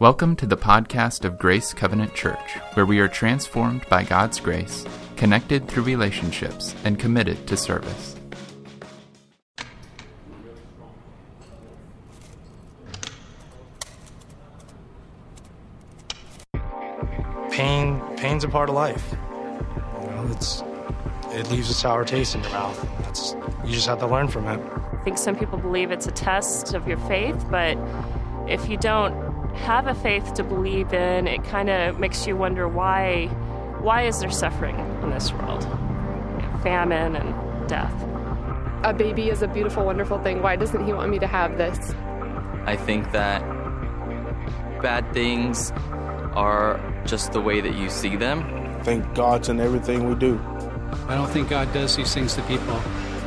Welcome to the podcast of Grace Covenant Church, where we are transformed by God's grace, connected through relationships, and committed to service. Pain, pain's a part of life. You know, it's it leaves a sour taste in your mouth. That's you just have to learn from it. I think some people believe it's a test of your faith, but if you don't have a faith to believe in, it kind of makes you wonder why why is there suffering in this world? Famine and death. A baby is a beautiful, wonderful thing. Why doesn't he want me to have this? I think that bad things are just the way that you see them. Thank think God's in everything we do. I don't think God does these things to people.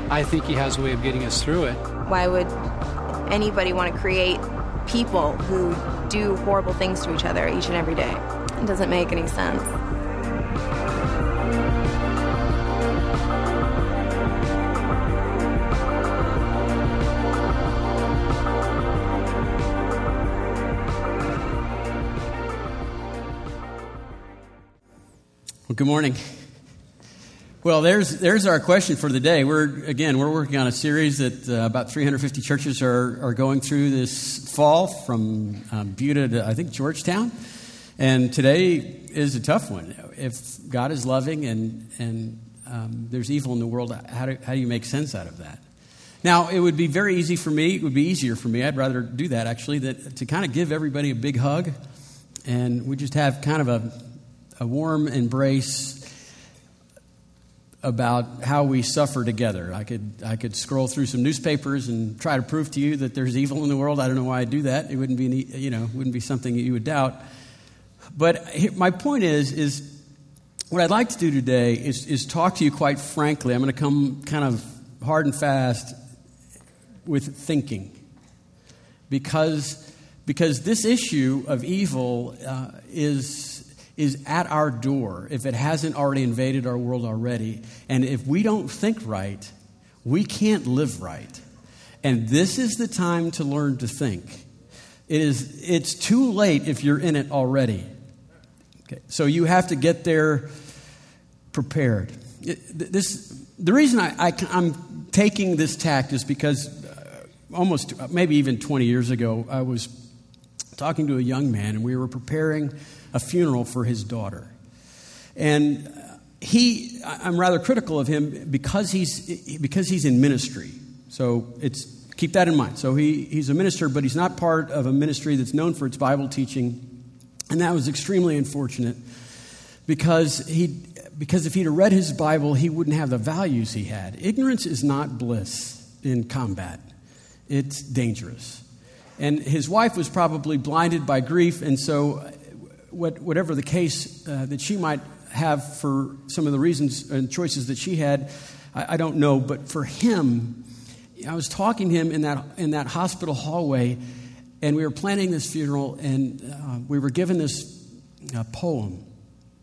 I think He has a way of getting us through it. Why would anybody want to create people who do horrible things to each other each and every day? It doesn't make any sense. Good morning. Well, there's there's our question for the day. We're again we're working on a series that uh, about 350 churches are are going through this fall from um, Buda to I think Georgetown, and today is a tough one. If God is loving and and um, there's evil in the world, how do how do you make sense out of that? Now, it would be very easy for me. It would be easier for me. I'd rather do that actually. That to kind of give everybody a big hug, and we just have kind of a a warm embrace about how we suffer together. I could, I could scroll through some newspapers and try to prove to you that there's evil in the world. I don't know why I do that. It wouldn't be, you know, wouldn't be something that you would doubt. But my point is, is what I'd like to do today is, is talk to you quite frankly. I'm going to come kind of hard and fast with thinking. Because, because this issue of evil uh, is is at our door if it hasn't already invaded our world already. And if we don't think right, we can't live right. And this is the time to learn to think. It is, it's too late if you're in it already. Okay, so you have to get there prepared. This, the reason I, I, I'm taking this tact is because uh, almost, maybe even 20 years ago, I was talking to a young man and we were preparing a funeral for his daughter. And he, I'm rather critical of him because he's, because he's in ministry. So it's, keep that in mind. So he, he's a minister, but he's not part of a ministry that's known for its Bible teaching. And that was extremely unfortunate because, he, because if he'd have read his Bible, he wouldn't have the values he had. Ignorance is not bliss in combat, it's dangerous. And his wife was probably blinded by grief, and so what, whatever the case uh, that she might have for some of the reasons and choices that she had, I, I, don't know. But for him, I was talking to him in that, in that hospital hallway, and we were planning this funeral, and uh, we were given this uh, poem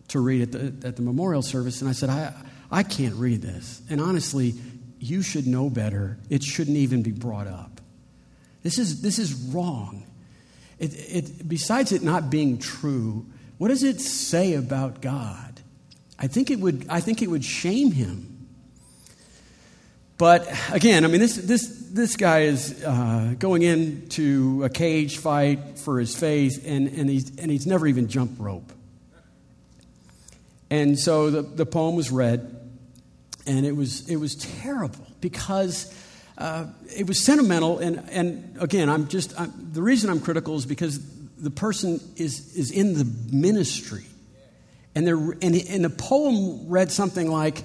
to read at the, at the memorial service. And I said, I, I can't read this. And honestly, you should know better. It shouldn't even be brought up. This is, this is wrong. It, it, besides it not being true, what does it say about God? I think it would, I think it would shame him. But again, I mean, this, this, this guy is uh, going into a cage fight for his faith, and, and, he's, and he's never even jumped rope. And so the, the poem was read, and it was, it was terrible because uh, it was sentimental, and, and again, I'm just I'm, the reason I'm critical is because the person is is in the ministry, and and, and the poem read something like,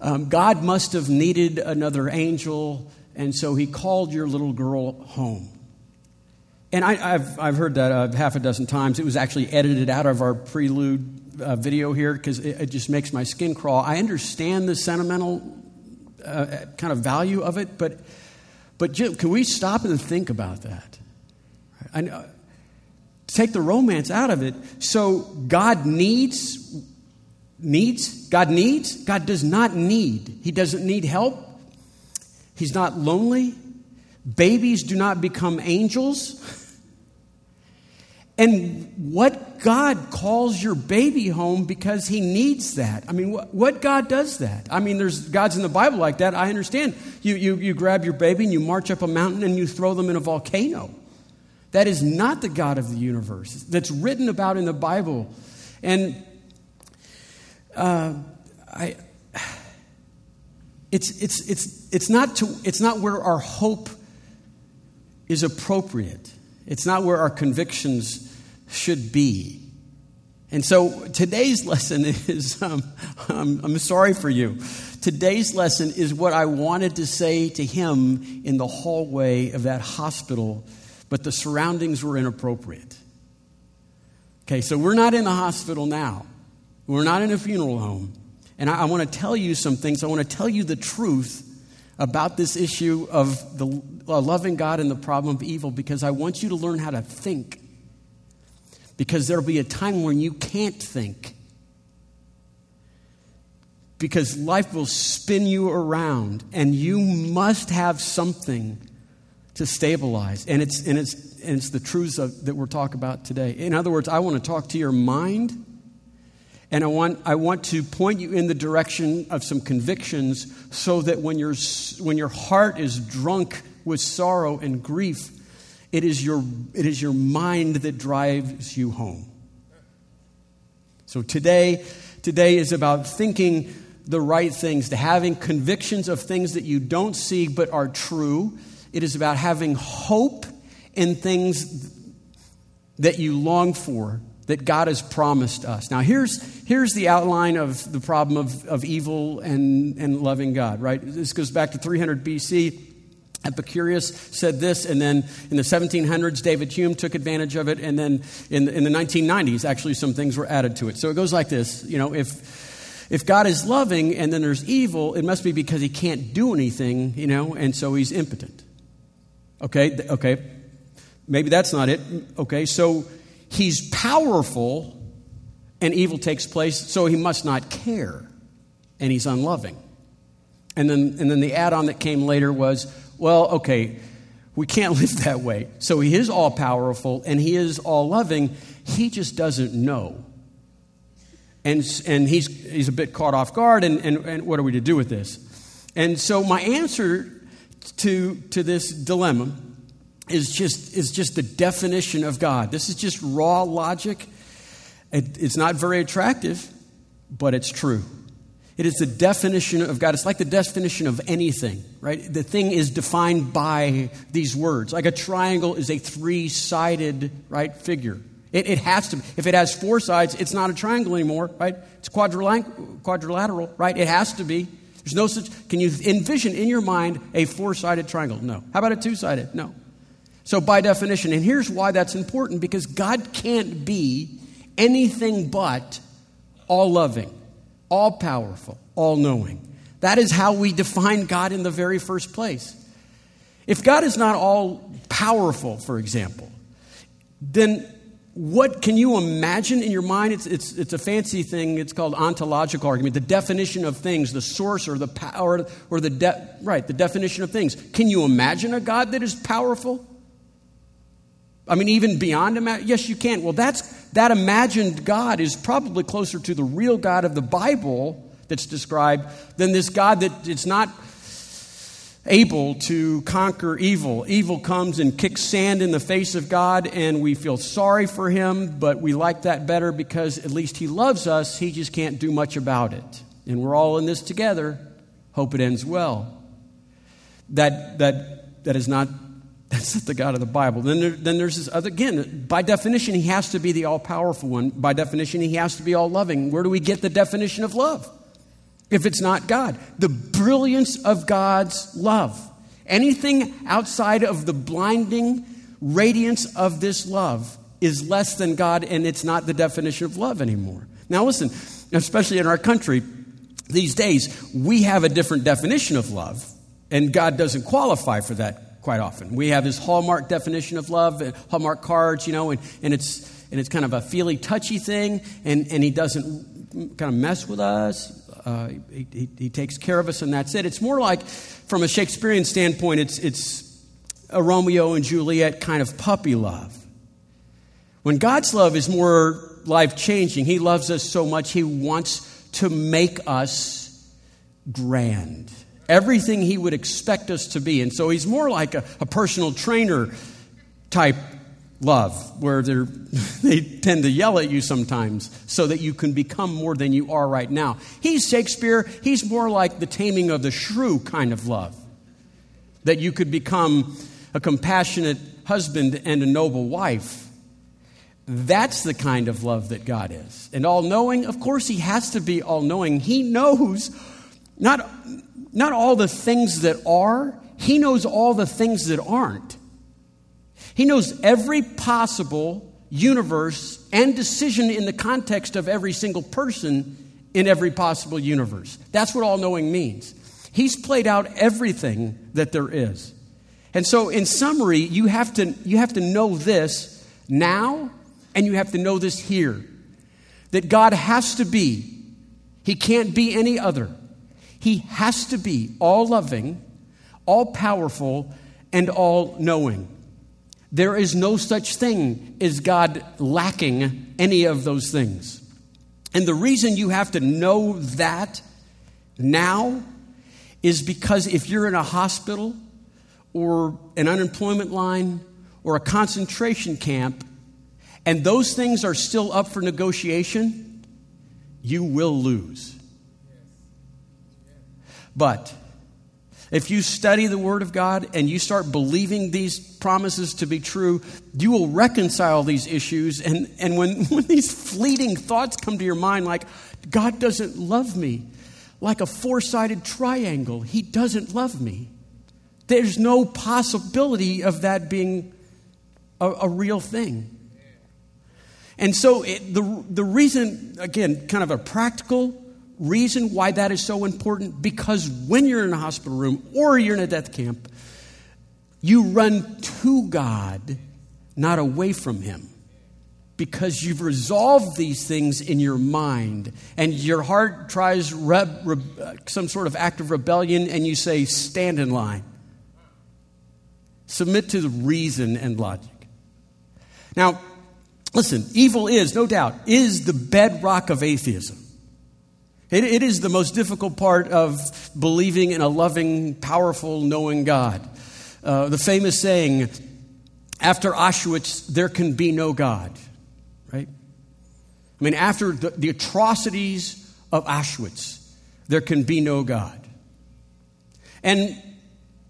um, "God must have needed another angel, and so He called your little girl home." And I, have I've heard that uh, half a dozen times. It was actually edited out of our prelude uh, video here because it, it, just makes my skin crawl. I understand the sentimental uh, kind of value of it, but, but Jim, can we stop and think about that? I know, take the romance out of it. So God needs, needs, God needs, God does not need. He doesn't need help. He's not lonely. Babies do not become angels. And what God calls your baby home because he needs that. I mean, what, what God does that? I mean, there's gods in the Bible like that. I understand. You, you, you grab your baby and you march up a mountain and you throw them in a volcano. That is not the God of the universe that's written about in the Bible. And uh, I, it's, it's, it's, it's, not to, it's not where our hope is appropriate. It's not where our convictions should be. And so today's lesson is um, I'm, I'm sorry for you. Today's lesson is what I wanted to say to him in the hallway of that hospital, but the surroundings were inappropriate. Okay, so we're not in the hospital now, we're not in a funeral home. And I, I want to tell you some things. I want to tell you the truth about this issue of the uh, loving God and the problem of evil because I want you to learn how to think. Because there'll be a time when you can't think. Because life will spin you around and you must have something to stabilize. And it's, and it's, and it's the truths of, that we're talking about today. In other words, I want to talk to your mind and I want, I want to point you in the direction of some convictions so that when, you when your heart is drunk with sorrow and grief, it is, your, it is your mind that drives you home. So today, today is about thinking the right things, to having convictions of things that you don't see but are true. It is about having hope in things that you long for that God has promised us. Now, here's, here's the outline of the problem of, of evil and, and loving God, right? This goes back to 300 BC. Epicurus said this, and then in the 1700s, David Hume took advantage of it, and then in, in the 1990s, actually, some things were added to it. So it goes like this you know, if, if God is loving and then there's evil, it must be because he can't do anything, you know, and so he's impotent. Okay, okay. Maybe that's not it. Okay, so he's powerful and evil takes place, so he must not care and he's unloving. And then, and then the add on that came later was, well, okay, we can't live that way. So he is all powerful and he is all loving. He just doesn't know. And, and he's, he's a bit caught off guard, and, and, and what are we to do with this? And so my answer to, to this dilemma is just, is just the definition of God. This is just raw logic. It, it's not very attractive, but it's true. It is the definition of God. It's like the definition of anything, right? The thing is defined by these words. Like a triangle is a three sided, right, figure. It, it, has to, if it has four sides, it's not a triangle anymore, right? It's quadrilateral, right? It has to be. There's no such, can you envision in your mind a four sided triangle? No. How about a two sided? No. So, by definition, and here's why that's important because God can't be anything but all loving, all powerful, all knowing. That is how we define God in the very first place. If God is not all powerful, for example, then what can you imagine in your mind? It's, it's, it's a fancy thing. It's called ontological argument, the definition of things, the source or the power or the de- right, the definition of things. Can you imagine a God that is powerful? I mean, even beyond? Yes, you can. Well, that's, that imagined God is probably closer to the real God of the Bible that's described than this God that it's not able to conquer evil. Evil comes and kicks sand in the face of God, and we feel sorry for him, but we like that better because at least he loves us. He just can't do much about it. And we're all in this together. Hope it ends well. That, that, that is not that's not the God of the Bible. Then, there, then there's this other, again, by definition, he has to be the all powerful one. By definition, he has to be all loving. Where do we get the definition of love? If it's not God, the brilliance of God's love. Anything outside of the blinding radiance of this love is less than God, and it's not the definition of love anymore. Now, listen, especially in our country these days, we have a different definition of love, and God doesn't qualify for that quite often. We have this Hallmark definition of love, uh, Hallmark cards, you know, and, and, it's, and it's kind of a feely, touchy thing, and, and he doesn't kind of mess with us. Uh, he, he, he, takes care of us, and that's it. It's more like, from a Shakespearean standpoint, it's, it's a Romeo and Juliet kind of puppy love, When God's love is more life changing, He loves us so much, He wants to make us grand. Everything He would expect us to be. And so He's more like a, a personal trainer type love, where they tend to yell at you sometimes so that you can become more than you are right now. He's Shakespeare, he's more like the taming of the shrew kind of love, that you could become a compassionate husband and a noble wife. That's the kind of love that God is. And all knowing, of course, He has to be all knowing. He knows not, not all the things that are, He knows all the things that aren't. He knows every possible universe and decision in the context of every single person in every possible universe. That's what all knowing means. He's played out everything that there is. And so, in summary, you have to, you have to know this now, and you have to know this here that God has to be, He can't be any other. He has to be all loving, all powerful, and all knowing. There is no such thing as God lacking any of those things. And the reason you have to know that now is because if you're in a hospital or an unemployment line or a concentration camp and those things are still up for negotiation, you will lose. But if you study the Word of God and you start believing these promises to be true, you will reconcile these issues. And, and when, when these fleeting thoughts come to your mind, like, God doesn't love me, like a four sided triangle, He doesn't love me. There's no possibility of that being a, a real thing. And so, it, the, the reason, again, kind of a practical reason why that is so important because when you're in a hospital room or you're in a death camp, you run to God, not away from Him. Because you've resolved these things in your mind, and your heart tries reb, reb, uh, some sort of act of rebellion, and you say, Stand in line. Submit to the reason and logic. Now, listen, evil is, no doubt, is the bedrock of atheism. It, it is the most difficult part of believing in a loving, powerful, knowing God. Uh, the famous saying, after Auschwitz, there can be no God, right? I mean, after the, the atrocities of Auschwitz, there can be no God. And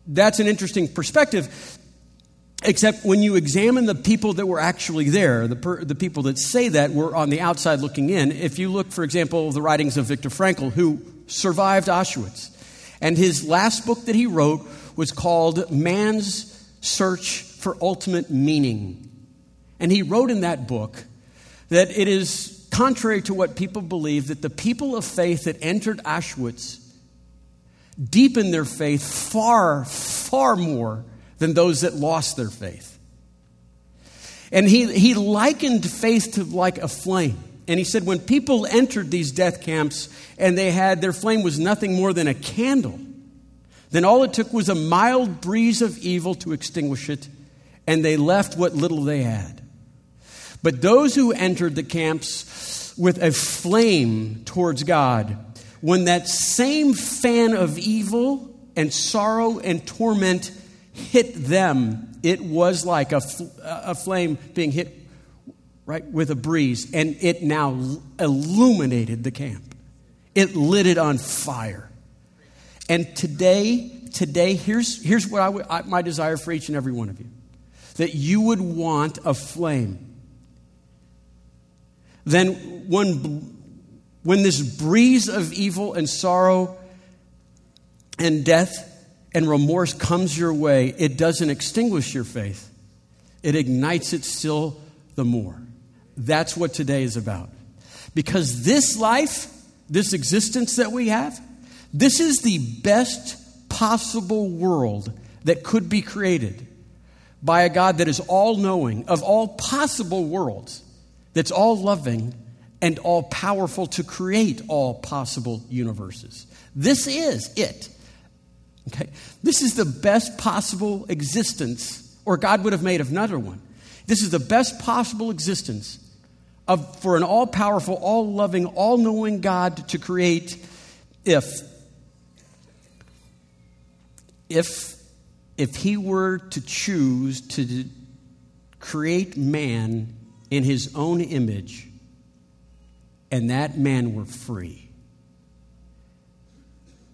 that's an interesting perspective Except when you examine the people that were actually there, the, per, the people that say that were on the outside looking in. If you look, for example, the writings of Viktor Frankl, who survived Auschwitz, and his last book that he wrote was called Man's Search for Ultimate Meaning. And he wrote in that book that it is contrary to what people believe that the people of faith that entered Auschwitz deepened their faith far, far more than those that lost their faith. And he, he likened faith to like a flame. And he said, when people entered these death camps and they had their flame was nothing more than a candle, then all it took was a mild breeze of evil to extinguish it, and they left what little they had. But those who entered the camps with a flame towards God, when that same fan of evil and sorrow and torment hit them, it was like a, a flame being hit right with a breeze, and it now illuminated the camp. It lit it on fire. And today, today, here's, here's what I would, I, my desire for each and every one of you that you would want a flame. Then, when, when this breeze of evil and sorrow and death and remorse comes your way, it doesn't extinguish your faith, it ignites it still the more. That's what today is about. Because this life, this existence that we have, this is the best possible world that could be created by a God that is all knowing of all possible worlds, that's all loving and all powerful to create all possible universes. This is it. Okay? This is the best possible existence, or God would have made another one. This is the best possible existence of, for an all powerful, all loving, all knowing God to create if, if, if he were to choose to create man in his own image and that man were free.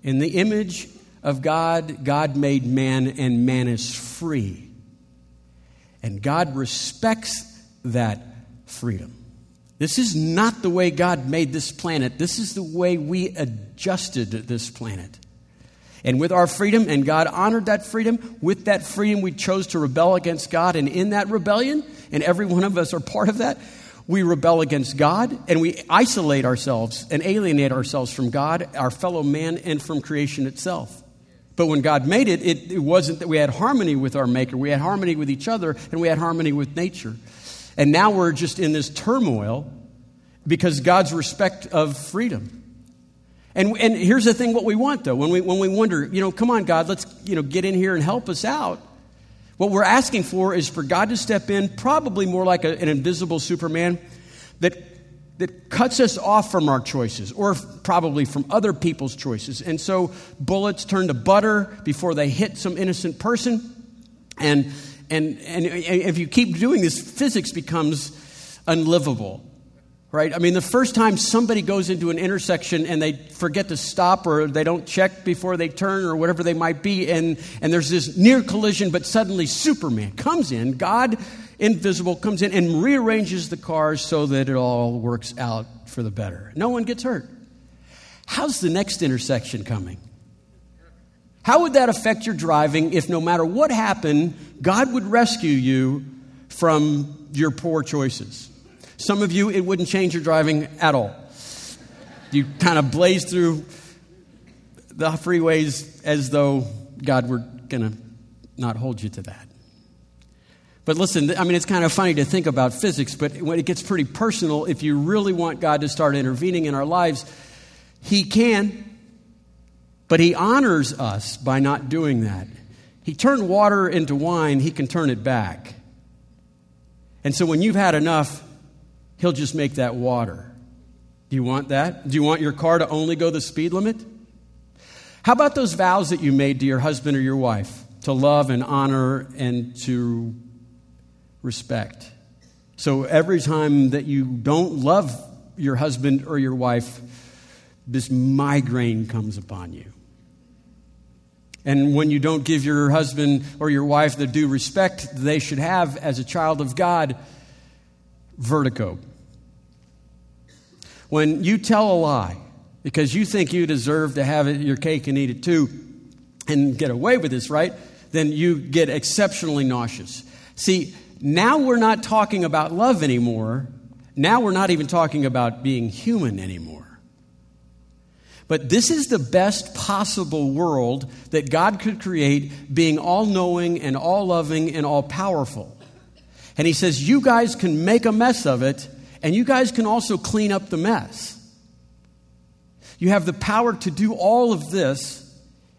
In the image of God, God made man, and man is free. And God respects that freedom. This is not the way God made this planet. This is the way we adjusted this planet. And with our freedom, and God honored that freedom, with that freedom, we chose to rebel against God. And in that rebellion, and every one of us are part of that, we rebel against God and we isolate ourselves and alienate ourselves from God, our fellow man, and from creation itself. But when God made it, it, it wasn't that we had harmony with our Maker. We had harmony with each other and we had harmony with nature. And now we're just in this turmoil because God's respect of freedom. And, and here's the thing what we want, though, when we, when we wonder, you know, come on, God, let's you know, get in here and help us out. What we're asking for is for God to step in, probably more like a, an invisible Superman that that cuts us off from our choices or probably from other people's choices. And so bullets turn to butter before they hit some innocent person. And, and, and if you keep doing this, physics becomes unlivable. Right? I mean, the first time somebody goes into an intersection and they forget to stop or they don't check before they turn or whatever they might be, and, and there's this near collision, but suddenly Superman comes in, God invisible, comes in and rearranges the cars so that it all works out for the better. No one gets hurt. How's the next intersection coming? How would that affect your driving if no matter what happened, God would rescue you from your poor choices? Some of you, it wouldn't change your driving at all. You kind of blaze through the freeways as though God were going to not hold you to that. But listen, I mean, it's kind of funny to think about physics, but when it gets pretty personal, if you really want God to start intervening in our lives, He can. But He honors us by not doing that. He turned water into wine, He can turn it back. And so when you've had enough, He'll just make that water. Do you want that? Do you want your car to only go the speed limit? How about those vows that you made to your husband or your wife to love and honor and to respect. So every time that you don't love your husband or your wife, this migraine comes upon you. And when you don't give your husband or your wife the due respect they should have as a child of God, vertigo. When you tell a lie because you think you deserve to have your cake and eat it too and get away with this, right? Then you get exceptionally nauseous. See, now we're not talking about love anymore. Now we're not even talking about being human anymore. But this is the best possible world that God could create, being all knowing and all loving and all powerful. And He says, You guys can make a mess of it, and you guys can also clean up the mess. You have the power to do all of this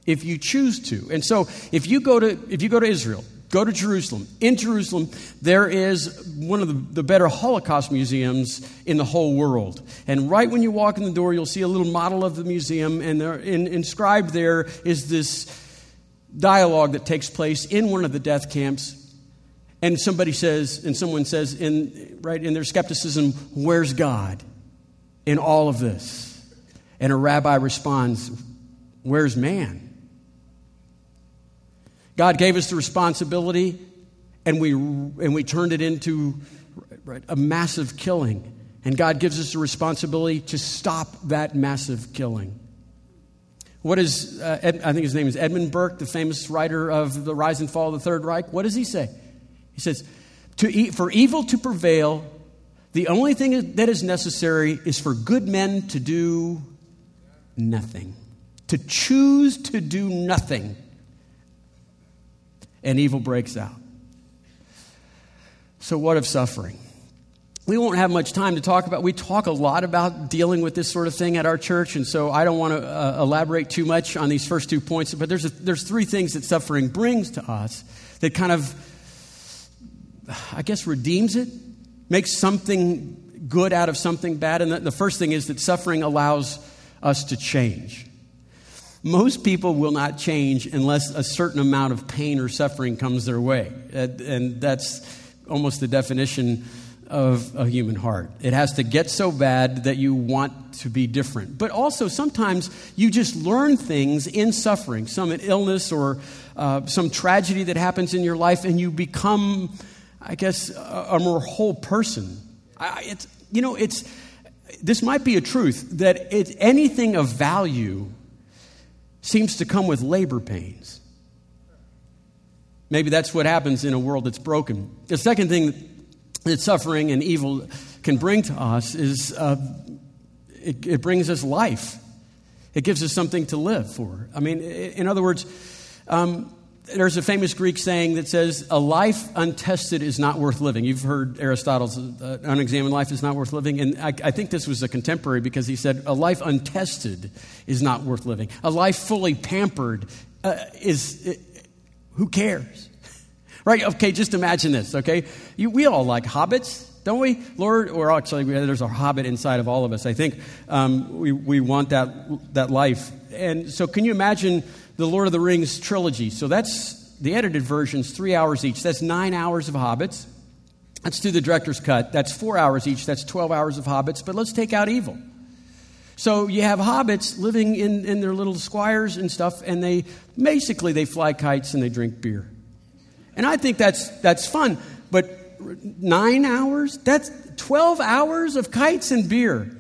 if you choose to. And so if you go to if you go to Israel Go to Jerusalem. In Jerusalem, there is one of the, the, better Holocaust museums in the whole world. And right when you walk in the door, you'll see a little model of the museum, and there, in, inscribed there is this dialogue that takes place in one of the death camps. And somebody says, and someone says, in, right in their skepticism, Where's God in all of this? And a rabbi responds, Where's man? God gave us the responsibility, and we, and we turned it into a massive killing. And God gives us the responsibility to stop that massive killing. What is, uh, Ed, I think his name is Edmund Burke, the famous writer of The Rise and Fall of the Third Reich. What does he say? He says, to eat, For evil to prevail, the only thing that is necessary is for good men to do nothing, to choose to do nothing and evil breaks out. So, what of suffering? We won't have much time to talk about. We talk a lot about dealing with this sort of thing at our church, and so I don't want to uh, elaborate too much on these first two points. But there's a, there's three things that suffering brings to us that kind of I guess, redeems it, makes something good out of something bad. And the, the first thing is that suffering allows us to change. Most people will not change unless a certain amount of pain or suffering comes their way. And that's almost the definition of a human heart. It has to get so bad that you want to be different. But also, sometimes you just learn things in suffering, some illness or uh, some tragedy that happens in your life, and you become, I guess, a, a more whole person. I, it's, you know, it's, this might be a truth that it's anything of value seems to come with labor pains. Maybe that's what happens in a world that's broken. The second thing that suffering and evil can bring to us is uh, it, it, brings us life. It gives us something to live for. I mean, in other words, um, there's a famous Greek saying that says, A life untested is not worth living. You've heard Aristotle's uh, unexamined life is not worth living. And I, I, think this was a contemporary because he said, A life untested is not worth living. A life fully pampered uh, is, it, who cares? right? Okay, just imagine this, okay? You, we all like hobbits. Don't we, Lord? Or actually, there's a hobbit inside of all of us. I think um, we, we want that, that life. And so, can you imagine the Lord of the Rings trilogy. So that's the edited versions, three hours each. That's nine hours of Hobbits. Let's do the director's cut. That's four hours each. That's 12 hours of Hobbits. But let's take out evil. So you have hobbits living in, in their little squires and stuff, and they basically they fly kites and they drink beer. And I think that's that's fun. But nine hours? That's 12 hours of kites and beer.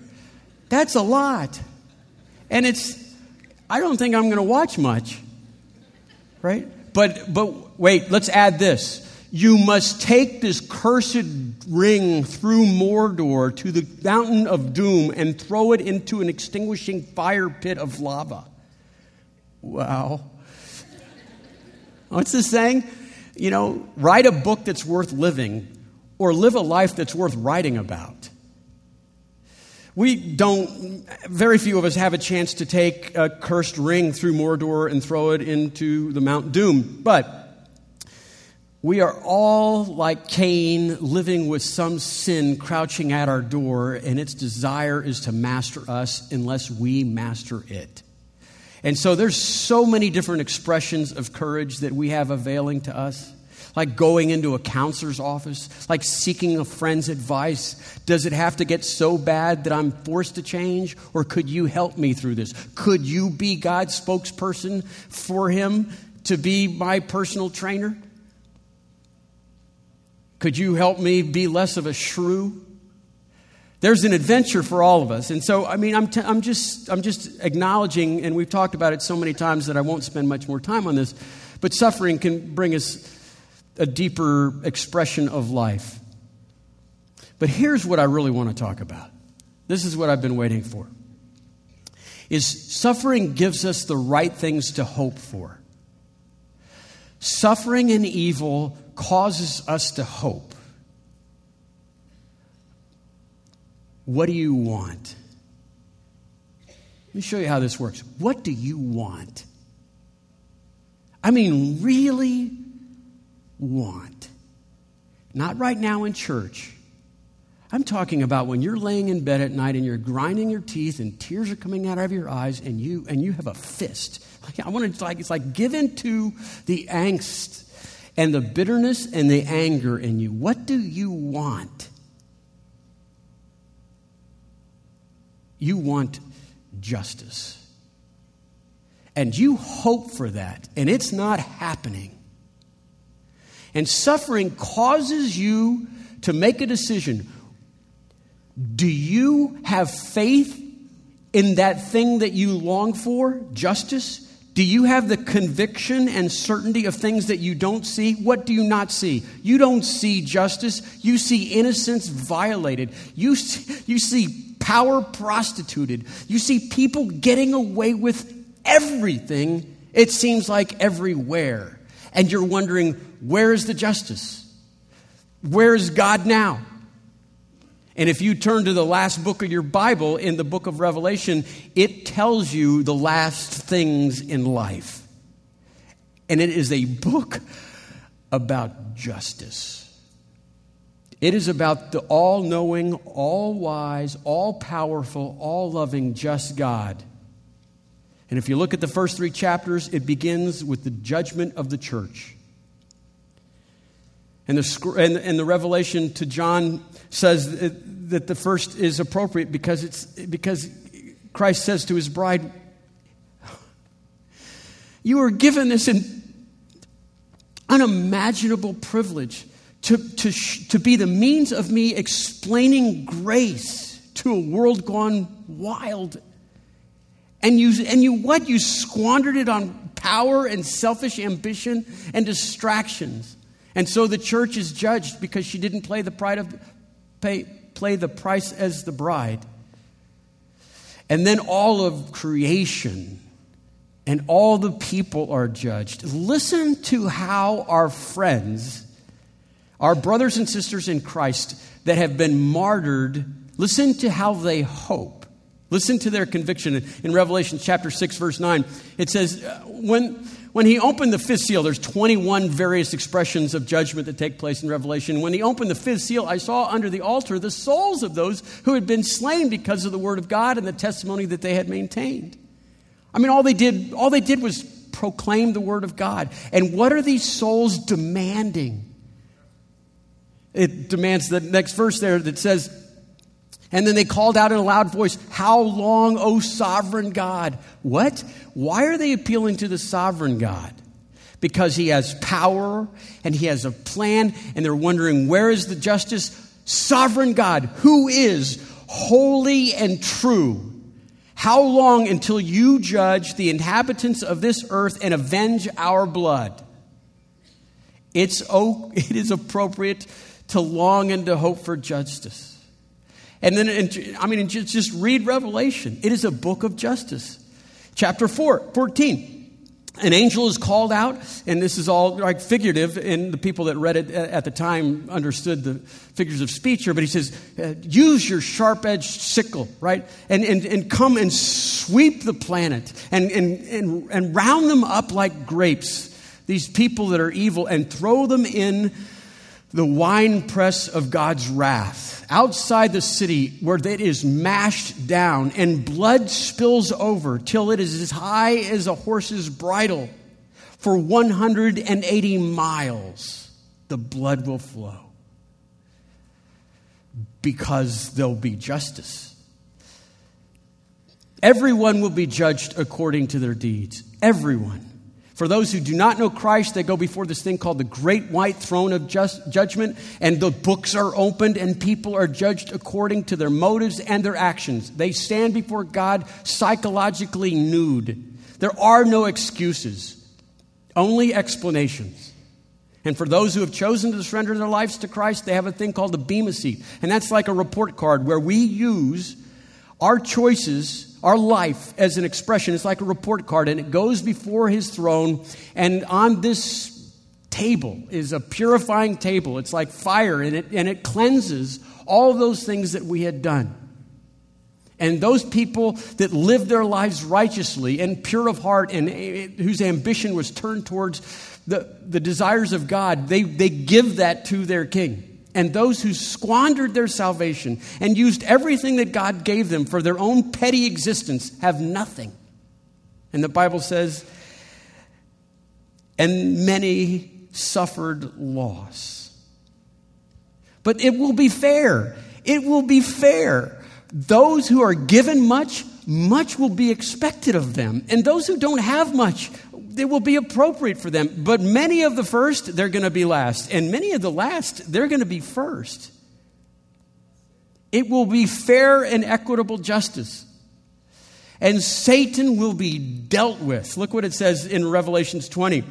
That's a lot. And it's I don't think I'm going to watch much. Right? But, but wait, let's add this. You must take this cursed ring through Mordor to the fountain of doom and throw it into an extinguishing fire pit of lava. Wow. What's this saying? You know, write a book that's worth living or live a life that's worth writing about. We don't, very few of us have a chance to take a cursed ring through Mordor and throw it into the Mount Doom. But we are all like Cain, living with some sin crouching at our door, and its desire is to master us unless we master it. And so there's so many different expressions of courage that we have availing to us like going into a counselor's office, like seeking a friend's advice? Does it have to get so bad that I'm forced to change? Or could you help me through this? Could you be God's spokesperson for him to be my personal trainer? Could you help me be less of a shrew? There's an adventure for all of us. And so, I mean, I'm, t- I'm, just, I'm just acknowledging, and we've talked about it so many times that I won't spend much more time on this, but suffering can bring us a deeper expression of life. But here's what I really want to talk about. This is what I've been waiting for. Is suffering gives us the right things to hope for. Suffering and evil causes us to hope. What do you want? Let me show you how this works. What do you want? I mean, really, want. Not right now in church. I'm talking about when you're laying in bed at night and you're grinding your teeth and tears are coming out of your eyes and you and you have a fist. I want to like it's like give into the angst and the bitterness and the anger in you. What do you want? You want justice. And you hope for that, and it's not happening. And suffering causes you to make a decision. Do you have faith in that thing that you long for, justice? Do you have the conviction and certainty of things that you don't see? What do you not see? You don't see justice. You see innocence violated. You see, you see power prostituted. You see people getting away with everything, it seems like everywhere. And you're wondering, where is the justice? Where is God now? And if you turn to the last book of your Bible, in the book of Revelation, it tells you the last things in life. And it is a book about justice. It is about the all knowing, all wise, all powerful, all loving, just God. And if you look at the first three chapters, it begins with the judgment of the church. And the, and, and the revelation to John says that the first is appropriate because, it's, because Christ says to his bride, You are given this unimaginable privilege to, to, to be the means of me explaining grace to a world gone wild. And you, and you what? You squandered it on power and selfish ambition and distractions. And so the church is judged because she didn't play the pride of pay, play the price as the bride. And then all of creation and all the people are judged. Listen to how our friends our brothers and sisters in Christ that have been martyred, listen to how they hope. Listen to their conviction. In Revelation chapter 6, verse 9, it says, uh, when, when he opened the fifth seal, there's 21 various expressions of judgment that take place in Revelation. When he opened the fifth seal, I saw under the altar the souls of those who had been slain because of the word of God and the testimony that they had maintained. I mean, all they did, all they did was proclaim the word of God. And what are these souls demanding? It demands the next verse there that says, and then they called out in a loud voice, How long, O sovereign God? What? Why are they appealing to the sovereign God? Because he has power and he has a plan, and they're wondering, Where is the justice? Sovereign God, who is holy and true. How long until you judge the inhabitants of this earth and avenge our blood? It's, oh, it is appropriate to long and to hope for justice. And then, I mean, just read Revelation. It is a book of justice. Chapter 4, 14. An angel is called out, and this is all like figurative, and the people that read it at the time understood the figures of speech here, but he says, uh, use your sharp edged sickle, right? And, and, and come and sweep the planet and, and, and, and round them up like grapes, these people that are evil, and throw them in the winepress of God's wrath outside the city where it is mashed down and blood spills over till it is as high as a horse's bridle. For 180 miles, the blood will flow because there'll be justice. Everyone will be judged according to their deeds. Everyone. For those who do not know Christ, they go before this thing called the great white throne of just, judgment, and the books are opened, and people are judged according to their motives and their actions. They stand before God psychologically nude. There are no excuses, only explanations. And for those who have chosen to surrender their lives to Christ, they have a thing called the Bema seat. And that's like a report card where we use our choices our life as an expression. It's like a report card, and it goes before his throne. And on this table is a purifying table. It's like fire, and it, and it cleanses all those things that we had done. And those people that lived their lives righteously and pure of heart and eh, whose ambition was turned towards the, the desires of God, they, they give that to their king and those who squandered their salvation and used everything that God gave them for their own petty existence have nothing. And the Bible says, and many suffered loss. But it will be fair. It will be fair. Those who are given much, much will be expected of them. And those who don't have much, it will be appropriate for them. But many of the first, they're going to be last. And many of the last, they're going to be first. It will be fair and equitable justice. And Satan will be dealt with. Look what it says in Revelations 20.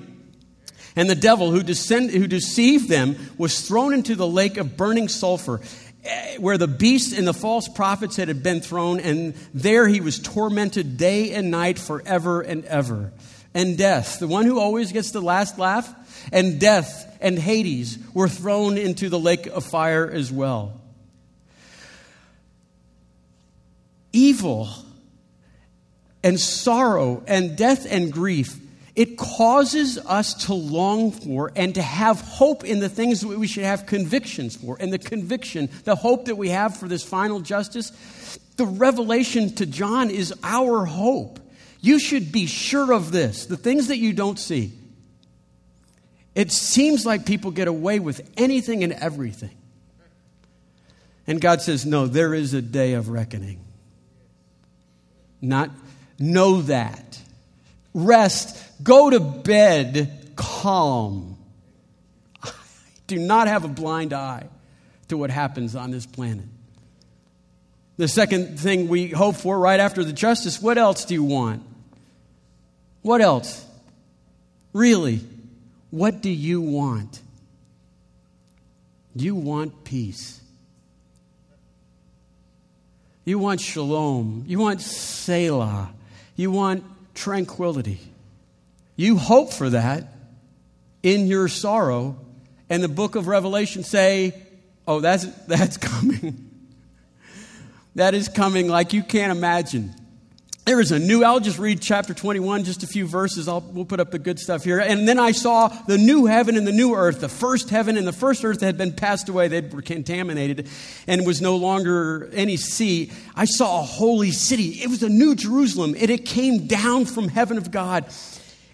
And the devil who, descend, who deceived them was thrown into the lake of burning sulfur, eh, where the beast and the false prophets had been thrown, and there he was tormented day and night forever and ever and death, the one who always gets the last laugh, and death and Hades were thrown into the lake of fire as well. Evil and sorrow and death and grief It causes us to long for and to have hope in the things that we should have convictions for. And the conviction, the hope that we have for this final justice, the revelation to John is our hope. You should be sure of this the things that you don't see. It seems like people get away with anything and everything. And God says, No, there is a day of reckoning. Not know that. Rest Go to bed calm. Do not have a blind eye to what happens on this planet. The second thing we hope for right after the justice what else do you want? What else? Really, what do you want? You want peace. You want shalom. You want Selah. You want tranquility. You hope for that in your sorrow, and the book of Revelation say, "Oh, that's that's coming. that is coming like you can't imagine." There is a new, I'll just read chapter 21, just a few verses. I'll, we'll put up the good stuff here. And then I saw the new heaven and the new earth. The first heaven and the first earth had been passed away. They were contaminated and was no longer any sea. I saw a holy city. It was a new Jerusalem, and it came down from heaven of God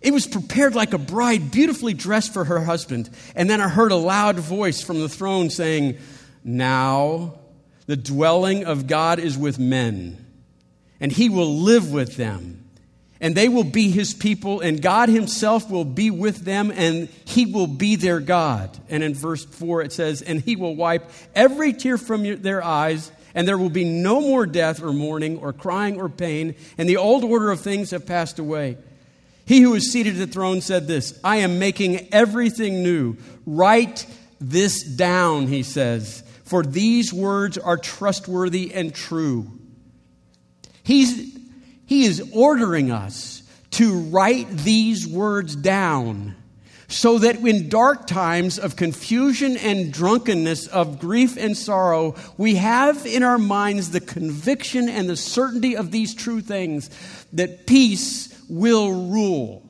it was prepared like a bride, beautifully dressed for her husband. And then I heard a loud voice from the throne saying, Now the dwelling of God is with men, and he will live with them. And they will be his people, and God himself will be with them, and he will be their God. And in verse 4 it says, And he will wipe every tear from their eyes, and there will be no more death or mourning or crying or pain, and the old order of things have passed away. He who is seated at the throne said this I am making everything new. Write this down, he says, for these words are trustworthy and true. He's, he is ordering us to write these words down so that in dark times of confusion and drunkenness, of grief and sorrow, we have in our minds the conviction and the certainty of these true things that peace will rule.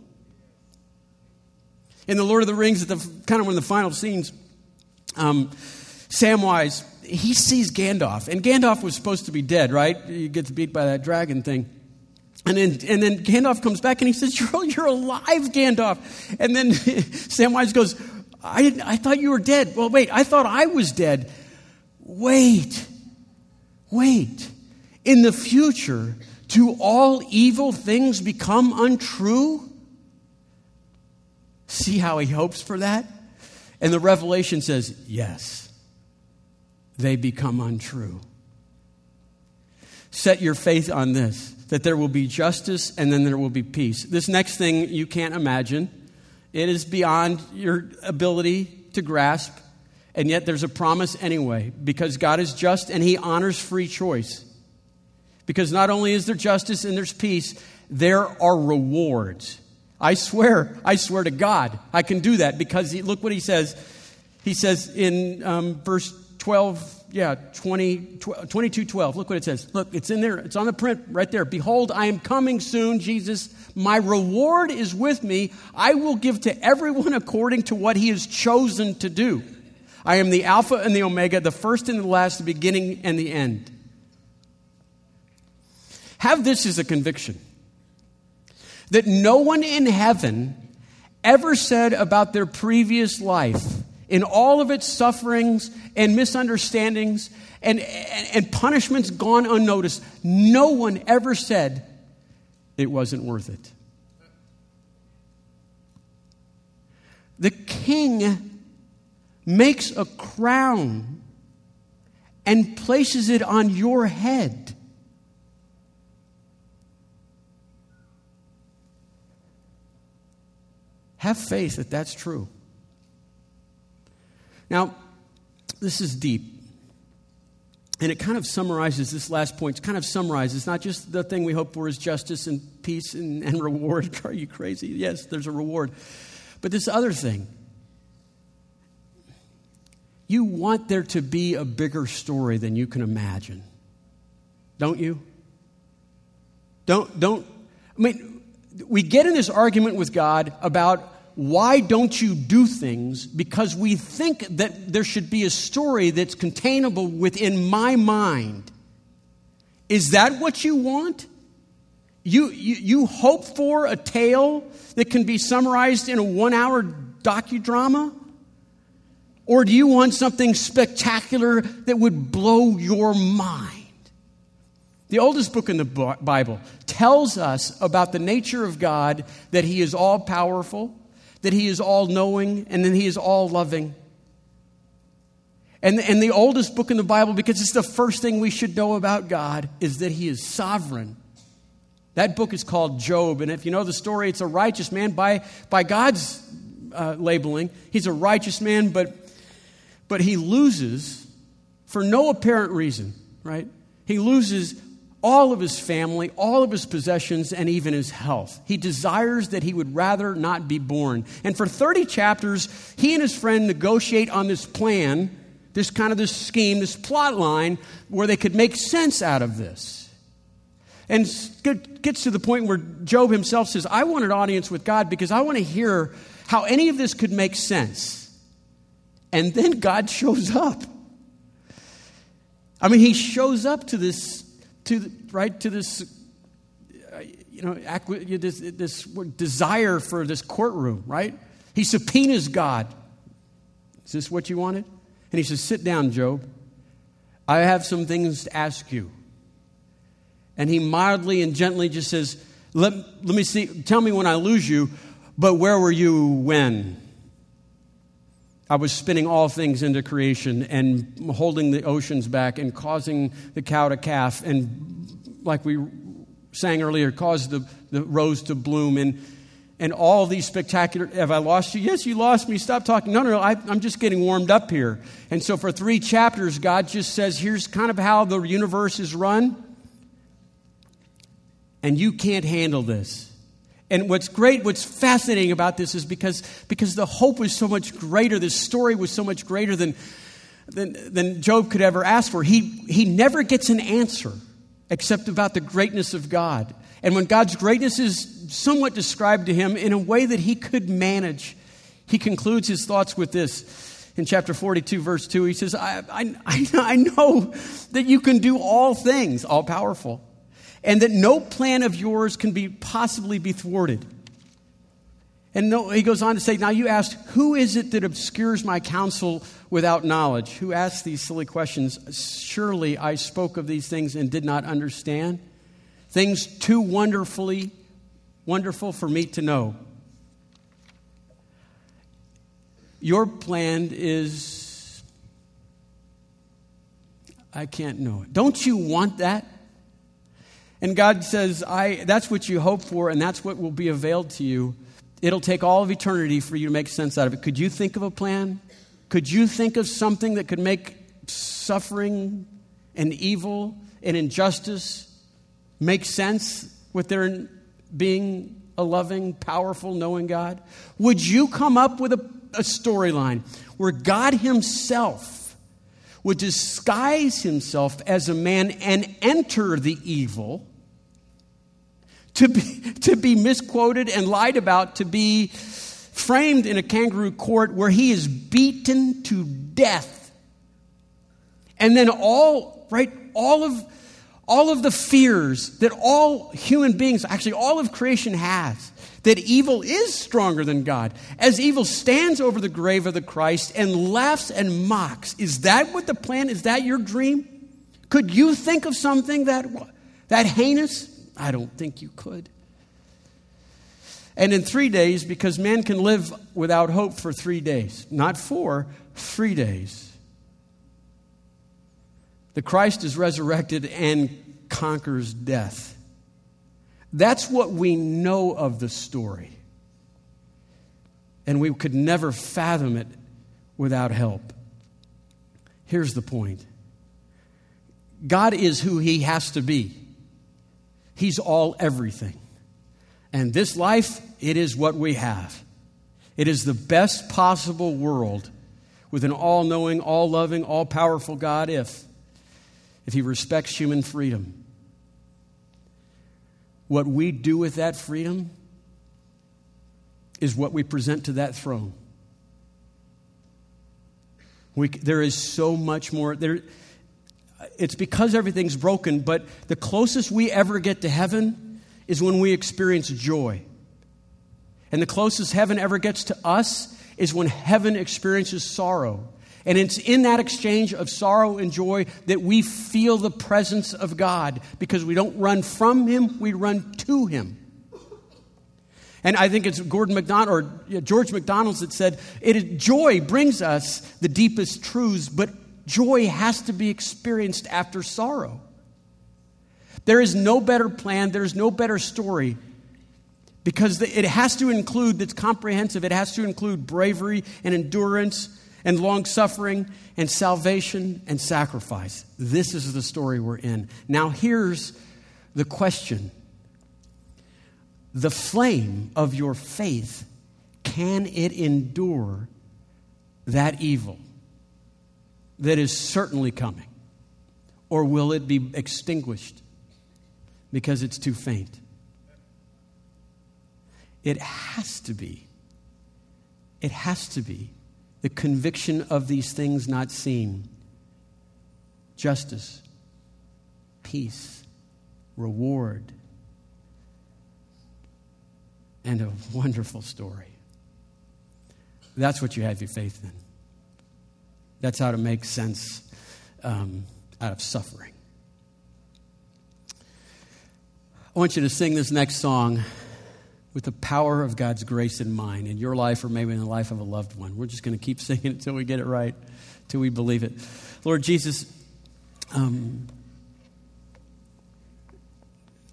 In The Lord of the Rings, at the kind of one of the final scenes, um, Samwise, he sees Gandalf. And Gandalf was supposed to be dead, right? He gets beat by that dragon thing. And then, and then Gandalf comes back and he says, You're, you're alive, Gandalf. And then Samwise goes, I, I thought you were dead. Well, wait, I thought I was dead. Wait, wait. In the future, do all evil things become untrue? See how he hopes for that? And the revelation says, yes, they become untrue. Set your faith on this that there will be justice and then there will be peace. This next thing you can't imagine. It is beyond your ability to grasp, and yet there's a promise anyway because God is just and He honors free choice. Because not only is there justice and there's peace, there are rewards. I swear, I swear to God, I can do that because he, look what he says. He says in um, verse 12, yeah, 20, 22, 12. Look what it says. Look, it's in there. It's on the print right there. Behold, I am coming soon, Jesus. My reward is with me. I will give to everyone according to what he has chosen to do. I am the Alpha and the Omega, the first and the last, the beginning and the end. Have this as a conviction that no one in heaven ever said about their previous life, in all of its sufferings and misunderstandings and, and, and, punishments gone unnoticed, no one ever said it wasn't worth it. The king makes a crown and places it on your head. Have faith that that's true. Now, this is deep. And it kind of summarizes this last point. It kind of summarizes not just the thing we hope for is justice and peace and, and reward. Are you crazy? Yes, there's a reward. But this other thing, you want there to be a bigger story than you can imagine. Don't you? Don't, don't, I mean, we get in this argument with God about why don't you do things because we think that there should be a story that's containable within my mind. Is that what you want? You, you, you hope for a tale that can be summarized in a one hour docudrama? Or do you want something spectacular that would blow your mind? The oldest book in the Bible tells us about the nature of God that He is all powerful, that He is all knowing, and that He is all loving. And, and the oldest book in the Bible, because it's the first thing we should know about God, is that He is sovereign. That book is called Job, and if you know the story, it's a righteous man by, by God's uh, labeling. He's a righteous man, but, but he loses for no apparent reason, right? He loses all of his family, all of his possessions, and even his health. He desires that he would rather not be born. And for 30 chapters, he and his friend negotiate on this plan, this kind of this scheme, this plot line, where they could make sense out of this. And gets to the point where Job himself says, I want an audience with God because I want to hear how any of this could make sense. And then God shows up. I mean, he shows up to this to right to this uh, you know this, this desire for this courtroom right? He subpoenas god. Is this what you wanted? And he says sit down job. I have some things to ask you. And he mildly and gently just says let, let me see tell me when i lose you but where were you when I was spinning all things into creation and holding the oceans back and causing the cow to calf and, like we sang earlier, caused the, the rose to bloom and, and all these spectacular. Have I lost you? Yes, you lost me. Stop talking. No, no, no. I, I'm just getting warmed up here. And so for three chapters, God just says, here's kind of how the universe is run. And you can't handle this. And what's great, what's fascinating about this is because, because the hope was so much greater, this story was so much greater than, than, than Job could ever ask for. He, he never gets an answer except about the greatness of God. And when God's greatness is somewhat described to him in a way that he could manage, he concludes his thoughts with this. In chapter 42, verse 2, he says, I, I, I know that you can do all things, all powerful and that no plan of yours can be possibly be thwarted. And no, he goes on to say, Now you asked, who is it that obscures my counsel without knowledge? Who asks these silly questions? Surely I spoke of these things and did not understand. Things too wonderfully wonderful for me to know. Your plan is, I can't know it. Don't you want that? And God says, I, that's what you hope for, and that's what will be availed to you. It'll take all of eternity for you to make sense out of it. Could you think of a plan? Could you think of something that could make suffering and evil and injustice make sense with there being a loving, powerful, knowing God? Would you come up with a, a storyline where God Himself would disguise Himself as a man and enter the evil? To be, to be misquoted and lied about, to be framed in a kangaroo court where he is beaten to death. And then all, right, all of, all of the fears that all human beings, actually all of creation has, that evil is stronger than God. As evil stands over the grave of the Christ and laughs and mocks. Is that what the plan? Is that your dream? Could you think of something that, that heinous? I don't think you could. And in three days, because man can live without hope for three days, not four, three days, the Christ is resurrected and conquers death. That's what we know of the story. And we could never fathom it without help. Here's the point God is who he has to be. He's all everything. And this life, it is what we have. It is the best possible world with an all knowing, all loving, all powerful God if, if He respects human freedom. What we do with that freedom is what we present to that throne. We, there is so much more. There, it's because everything's broken, but the closest we ever get to heaven is when we experience joy. And the closest heaven ever gets to us is when heaven experiences sorrow. And it's in that exchange of sorrow and joy that we feel the presence of God because we don't run from Him, we run to Him. And I think it's Gordon MacDonald or George McDonald's that said, it is, joy brings us the deepest truths, but joy has to be experienced after sorrow. There is no better plan, there's no better story because it has to include, it's comprehensive, it has to include bravery and endurance and long suffering and salvation and sacrifice. This is the story we're in. Now, here's the question The flame of your faith, can it endure that evil that is certainly coming? Or will it be extinguished because it's too faint? It has to be. It has to be the conviction of these things not seen justice, peace, reward, and a wonderful story. That's what you have your faith in. That's how to make sense um, out of suffering. I want you to sing this next song with the power of God's grace in mind in your life or maybe in the life of a loved one. We're just going to keep singing it until we get it right, until we believe it. Lord Jesus, um,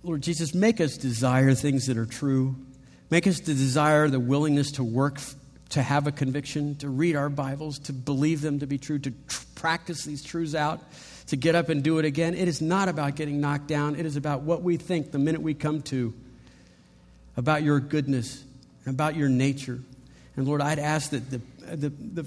Lord Jesus, make us desire things that are true. Make us to desire the willingness to work, to have a conviction, to read our Bibles, to believe them to be true, to tr- practice these truths out, to get up and do it again. It is not about getting knocked down, it is about what we think the minute we come to about your goodness, and about your nature. And Lord, I'd ask that the, the, the,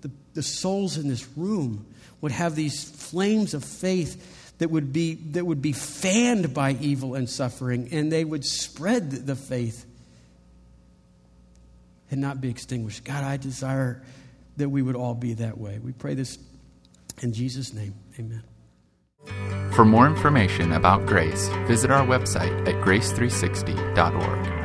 the, the souls in this room would have these flames of faith that would be, that would be fanned by evil and suffering, and they would spread the faith and not be extinguished. God, I desire that we would all be that way. We pray this in Jesus' name. Amen. For more information about Grace, visit our website at grace360.org.